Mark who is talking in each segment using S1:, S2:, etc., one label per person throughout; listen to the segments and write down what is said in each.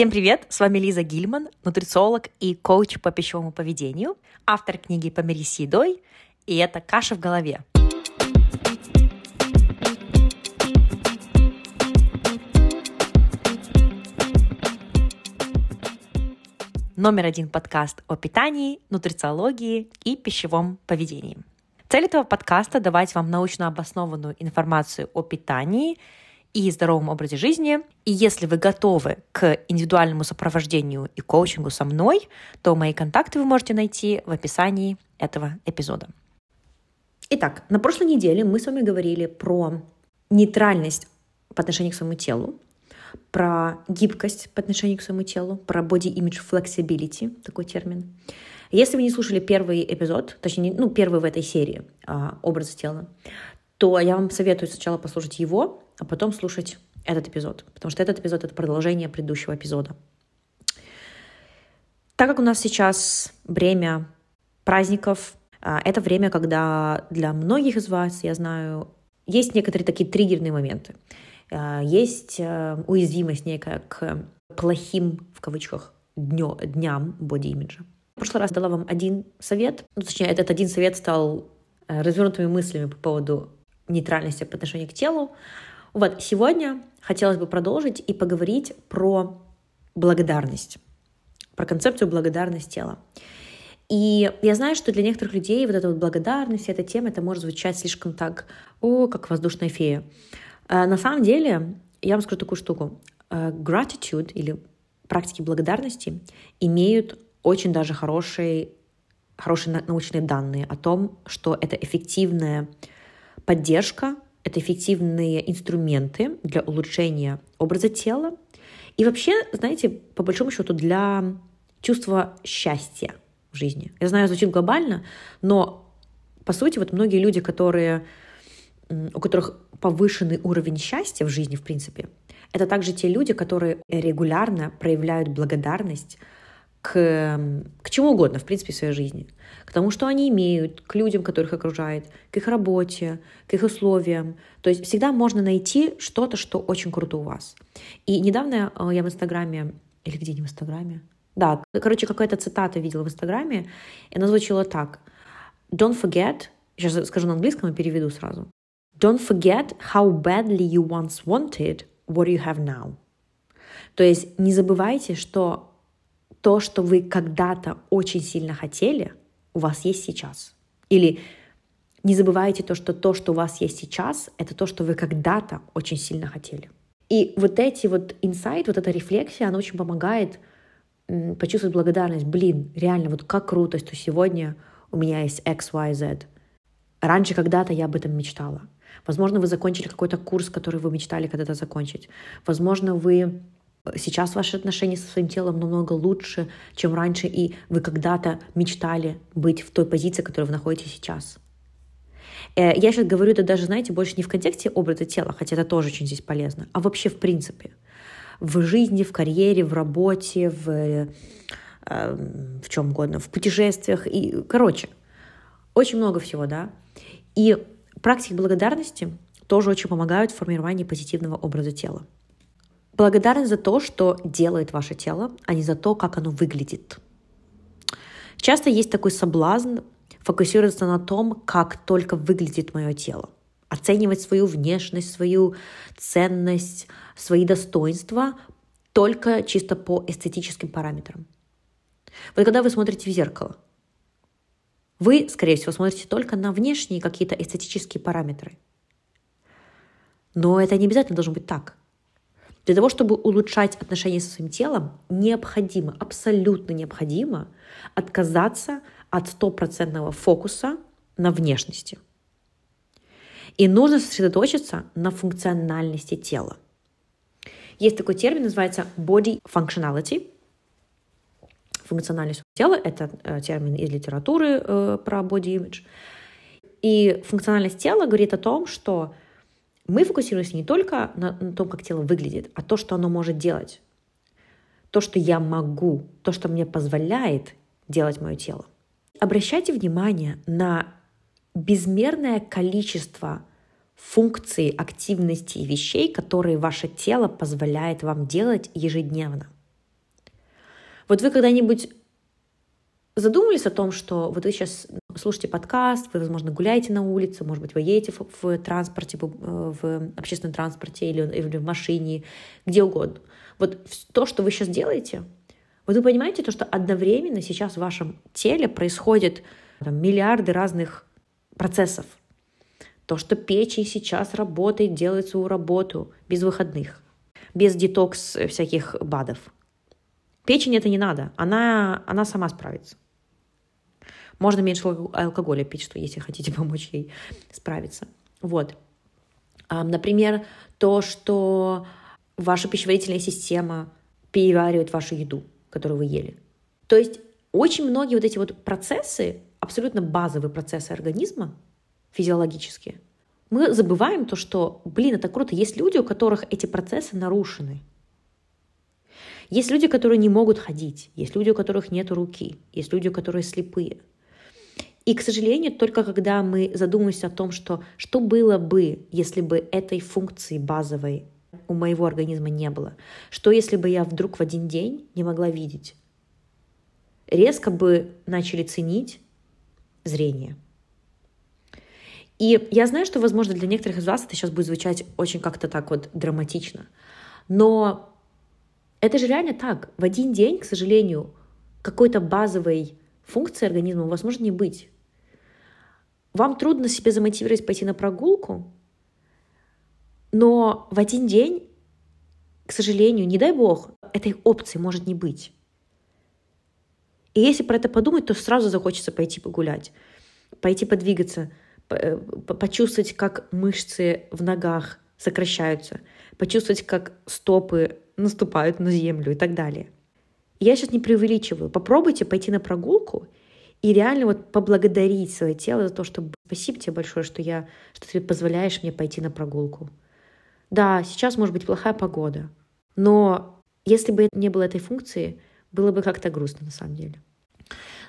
S1: Всем привет! С вами Лиза Гильман, нутрициолог и коуч по пищевому поведению, автор книги «Помирись с едой», и это «Каша в голове». Номер один подкаст о питании, нутрициологии и пищевом поведении. Цель этого подкаста – давать вам научно обоснованную информацию о питании – и здоровом образе жизни. И если вы готовы к индивидуальному сопровождению и коучингу со мной, то мои контакты вы можете найти в описании этого эпизода. Итак, на прошлой неделе мы с вами говорили про нейтральность по отношению к своему телу, про гибкость по отношению к своему телу, про body image flexibility, такой термин. Если вы не слушали первый эпизод, точнее, ну, первый в этой серии а, образа тела, то я вам советую сначала послушать его, а потом слушать этот эпизод, потому что этот эпизод — это продолжение предыдущего эпизода. Так как у нас сейчас время праздников, а, это время, когда для многих из вас, я знаю, есть некоторые такие триггерные моменты. А, есть а, уязвимость некая к плохим, в кавычках, днё, дням боди-имиджа. В прошлый раз дала вам один совет, ну, точнее, этот один совет стал развернутыми мыслями по поводу нейтральности по отношению к телу. Вот, сегодня хотелось бы продолжить и поговорить про благодарность, про концепцию благодарность тела. И я знаю, что для некоторых людей вот эта вот благодарность, эта тема, это может звучать слишком так, о, как воздушная фея. А на самом деле, я вам скажу такую штуку. А, gratitude или практики благодарности имеют очень даже хорошие, хорошие научные данные о том, что это эффективная поддержка это эффективные инструменты для улучшения образа тела. И вообще, знаете, по большому счету, для чувства счастья в жизни. Я знаю, звучит глобально, но по сути, вот многие люди, которые, у которых повышенный уровень счастья в жизни, в принципе, это также те люди, которые регулярно проявляют благодарность к, к чему угодно, в принципе, в своей жизни. К тому, что они имеют, к людям, которых окружает, к их работе, к их условиям. То есть всегда можно найти что-то, что очень круто у вас. И недавно э, я в Инстаграме, или где не в Инстаграме? Да, короче, какая-то цитата видела в Инстаграме, и она звучала так. Don't forget, сейчас скажу на английском и переведу сразу. Don't forget how badly you once wanted what you have now. То есть не забывайте, что то, что вы когда-то очень сильно хотели, у вас есть сейчас. Или не забывайте то, что то, что у вас есть сейчас, это то, что вы когда-то очень сильно хотели. И вот эти вот инсайт, вот эта рефлексия, она очень помогает почувствовать благодарность. Блин, реально, вот как круто, что сегодня у меня есть X, Y, Z. Раньше когда-то я об этом мечтала. Возможно, вы закончили какой-то курс, который вы мечтали когда-то закончить. Возможно, вы Сейчас ваши отношения со своим телом намного лучше, чем раньше, и вы когда-то мечтали быть в той позиции, в которой вы находитесь сейчас. Э, я сейчас говорю это даже, знаете, больше не в контексте образа тела, хотя это тоже очень здесь полезно, а вообще в принципе. В жизни, в карьере, в работе, в, э, в чем угодно, в путешествиях. И, короче, очень много всего, да. И практики благодарности тоже очень помогают в формировании позитивного образа тела. Благодарность за то, что делает ваше тело, а не за то, как оно выглядит. Часто есть такой соблазн фокусироваться на том, как только выглядит мое тело. Оценивать свою внешность, свою ценность, свои достоинства только чисто по эстетическим параметрам. Вот когда вы смотрите в зеркало, вы, скорее всего, смотрите только на внешние какие-то эстетические параметры. Но это не обязательно должно быть так. Для того, чтобы улучшать отношения со своим телом, необходимо, абсолютно необходимо отказаться от стопроцентного фокуса на внешности. И нужно сосредоточиться на функциональности тела. Есть такой термин, называется body functionality. Функциональность тела — это э, термин из литературы э, про body image. И функциональность тела говорит о том, что мы фокусируемся не только на, на том, как тело выглядит, а то, что оно может делать. То, что я могу, то, что мне позволяет делать мое тело. Обращайте внимание на безмерное количество функций, активностей и вещей, которые ваше тело позволяет вам делать ежедневно. Вот вы когда-нибудь задумывались о том, что вот вы сейчас слушаете подкаст, вы, возможно, гуляете на улице, может быть, вы едете в, в транспорте, в, в общественном транспорте или, или в машине, где угодно. Вот то, что вы сейчас делаете, вот вы понимаете то, что одновременно сейчас в вашем теле происходят там, миллиарды разных процессов. То, что печень сейчас работает, делает свою работу без выходных, без детокс всяких БАДов. Печень это не надо, она, она сама справится. Можно меньше алкоголя пить, что если хотите помочь ей справиться. Вот. Например, то, что ваша пищеварительная система переваривает вашу еду, которую вы ели. То есть очень многие вот эти вот процессы, абсолютно базовые процессы организма, физиологические, мы забываем то, что, блин, это круто, есть люди, у которых эти процессы нарушены. Есть люди, которые не могут ходить, есть люди, у которых нет руки, есть люди, которые слепые – и, к сожалению, только когда мы задумаемся о том, что, что было бы, если бы этой функции базовой у моего организма не было, что если бы я вдруг в один день не могла видеть, резко бы начали ценить зрение. И я знаю, что, возможно, для некоторых из вас это сейчас будет звучать очень как-то так вот драматично, но это же реально так. В один день, к сожалению, какой-то базовой функции организма у вас может не быть. Вам трудно себе замотивировать пойти на прогулку, но в один день, к сожалению, не дай бог, этой опции может не быть. И если про это подумать, то сразу захочется пойти погулять, пойти подвигаться, э, почувствовать, как мышцы в ногах сокращаются, почувствовать, как стопы наступают на землю и так далее. Я сейчас не преувеличиваю. Попробуйте пойти на прогулку и реально вот поблагодарить свое тело за то, что спасибо тебе большое, что, я, что ты позволяешь мне пойти на прогулку. Да, сейчас может быть плохая погода, но если бы не было этой функции, было бы как-то грустно на самом деле.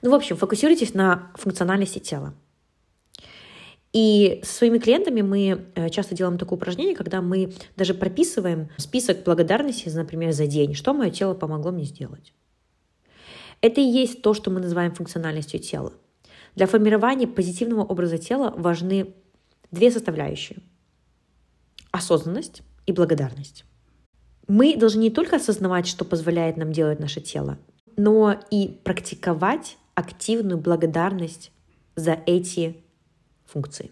S1: Ну, в общем, фокусируйтесь на функциональности тела. И со своими клиентами мы э, часто делаем такое упражнение, когда мы даже прописываем список благодарности, например, за день, что мое тело помогло мне сделать. Это и есть то, что мы называем функциональностью тела. Для формирования позитивного образа тела важны две составляющие – осознанность и благодарность. Мы должны не только осознавать, что позволяет нам делать наше тело, но и практиковать активную благодарность за эти функции.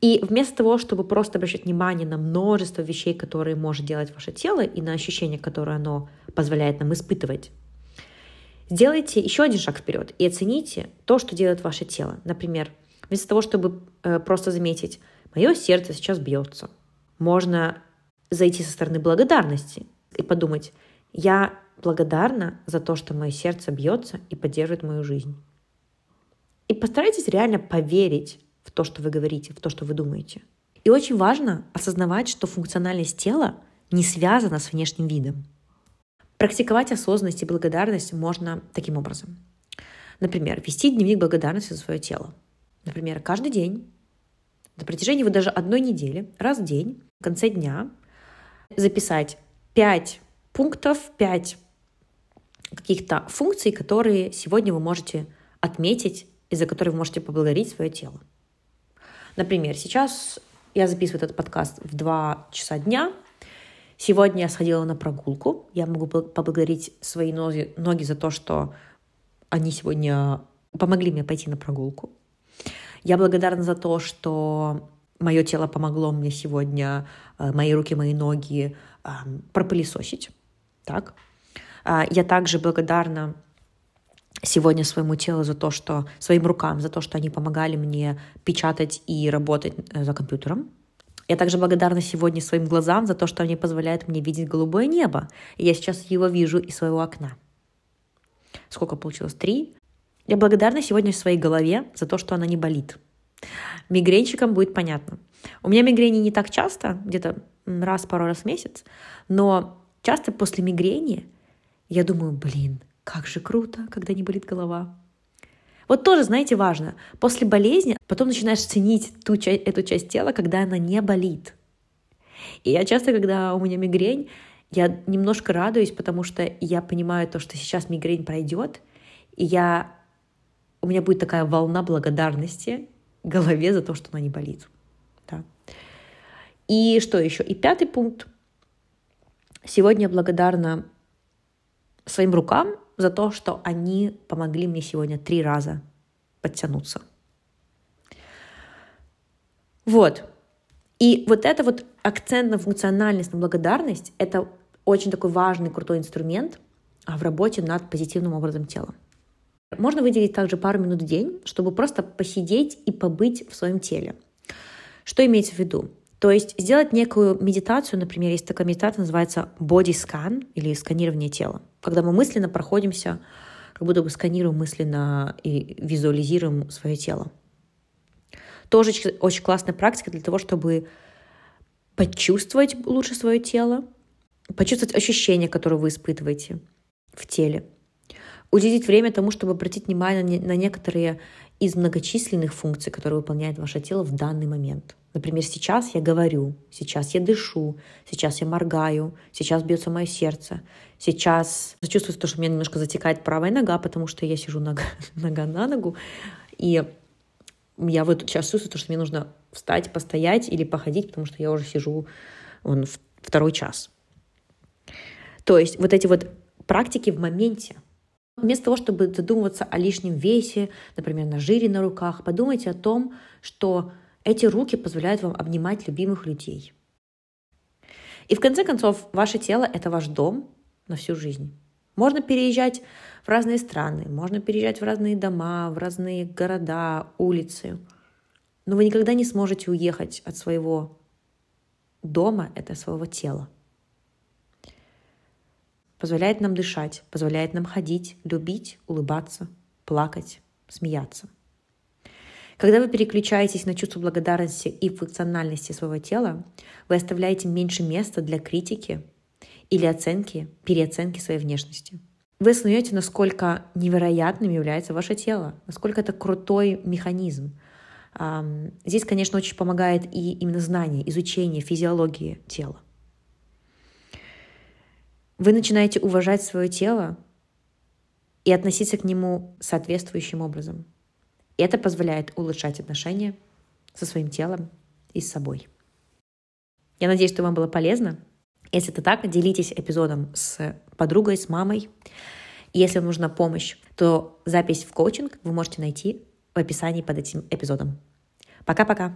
S1: И вместо того, чтобы просто обращать внимание на множество вещей, которые может делать ваше тело, и на ощущения, которые оно позволяет нам испытывать, Сделайте еще один шаг вперед и оцените то, что делает ваше тело. Например, вместо того, чтобы э, просто заметить, мое сердце сейчас бьется, можно зайти со стороны благодарности и подумать, я благодарна за то, что мое сердце бьется и поддерживает мою жизнь. И постарайтесь реально поверить в то, что вы говорите, в то, что вы думаете. И очень важно осознавать, что функциональность тела не связана с внешним видом. Практиковать осознанность и благодарность можно таким образом. Например, вести дневник благодарности за свое тело. Например, каждый день, на протяжении вот даже одной недели, раз в день, в конце дня, записать 5 пунктов, 5 каких-то функций, которые сегодня вы можете отметить и за которые вы можете поблагодарить свое тело. Например, сейчас я записываю этот подкаст в 2 часа дня, Сегодня я сходила на прогулку. Я могу поблагодарить свои ноги, ноги за то, что они сегодня помогли мне пойти на прогулку. Я благодарна за то, что мое тело помогло мне сегодня, э, мои руки, мои ноги пропылесосить. Так. А, я также благодарна сегодня своему телу за то, что своим рукам за то, что они помогали мне печатать и работать э, за компьютером. Я также благодарна сегодня своим глазам за то, что они позволяют мне видеть голубое небо. И я сейчас его вижу из своего окна. Сколько получилось? Три. Я благодарна сегодня своей голове за то, что она не болит. Мигренщикам будет понятно. У меня мигрени не так часто, где-то раз, пару раз в месяц, но часто после мигрени я думаю, блин, как же круто, когда не болит голова. Вот тоже, знаете, важно. После болезни потом начинаешь ценить ту эту часть тела, когда она не болит. И я часто, когда у меня мигрень, Я немножко радуюсь, потому что я понимаю то, что сейчас мигрень пройдет, и я... у меня будет такая волна благодарности голове за то, что она не болит. Да. И что еще? И пятый пункт. Сегодня я благодарна своим рукам за то, что они помогли мне сегодня три раза подтянуться. Вот. И вот это вот акцент на функциональность, на благодарность, это очень такой важный, крутой инструмент а, в работе над позитивным образом тела. Можно выделить также пару минут в день, чтобы просто посидеть и побыть в своем теле. Что имеется в виду? То есть сделать некую медитацию, например, есть такая медитация, называется scan или сканирование тела, когда мы мысленно проходимся, как будто бы сканируем мысленно и визуализируем свое тело. Тоже очень классная практика для того, чтобы почувствовать лучше свое тело, почувствовать ощущения, которые вы испытываете в теле, уделить время тому, чтобы обратить внимание на некоторые из многочисленных функций, которые выполняет ваше тело в данный момент. Например, сейчас я говорю, сейчас я дышу, сейчас я моргаю, сейчас бьется мое сердце, сейчас чувствую то, что у меня немножко затекает правая нога, потому что я сижу нога, нога на ногу, и я вот сейчас чувствую, то, что мне нужно встать, постоять или походить, потому что я уже сижу он, второй час. То есть вот эти вот практики в моменте. Вместо того, чтобы задумываться о лишнем весе, например, на жире на руках, подумайте о том, что эти руки позволяют вам обнимать любимых людей. И в конце концов, ваше тело — это ваш дом на всю жизнь. Можно переезжать в разные страны, можно переезжать в разные дома, в разные города, улицы. Но вы никогда не сможете уехать от своего дома, это своего тела. Позволяет нам дышать, позволяет нам ходить, любить, улыбаться, плакать, смеяться. Когда вы переключаетесь на чувство благодарности и функциональности своего тела, вы оставляете меньше места для критики или оценки, переоценки своей внешности. Вы осознаете, насколько невероятным является ваше тело, насколько это крутой механизм. Здесь, конечно, очень помогает и именно знание, изучение физиологии тела. Вы начинаете уважать свое тело и относиться к нему соответствующим образом. Это позволяет улучшать отношения со своим телом и с собой. Я надеюсь, что вам было полезно. Если это так, делитесь эпизодом с подругой, с мамой. Если вам нужна помощь, то запись в коучинг вы можете найти в описании под этим эпизодом. Пока-пока!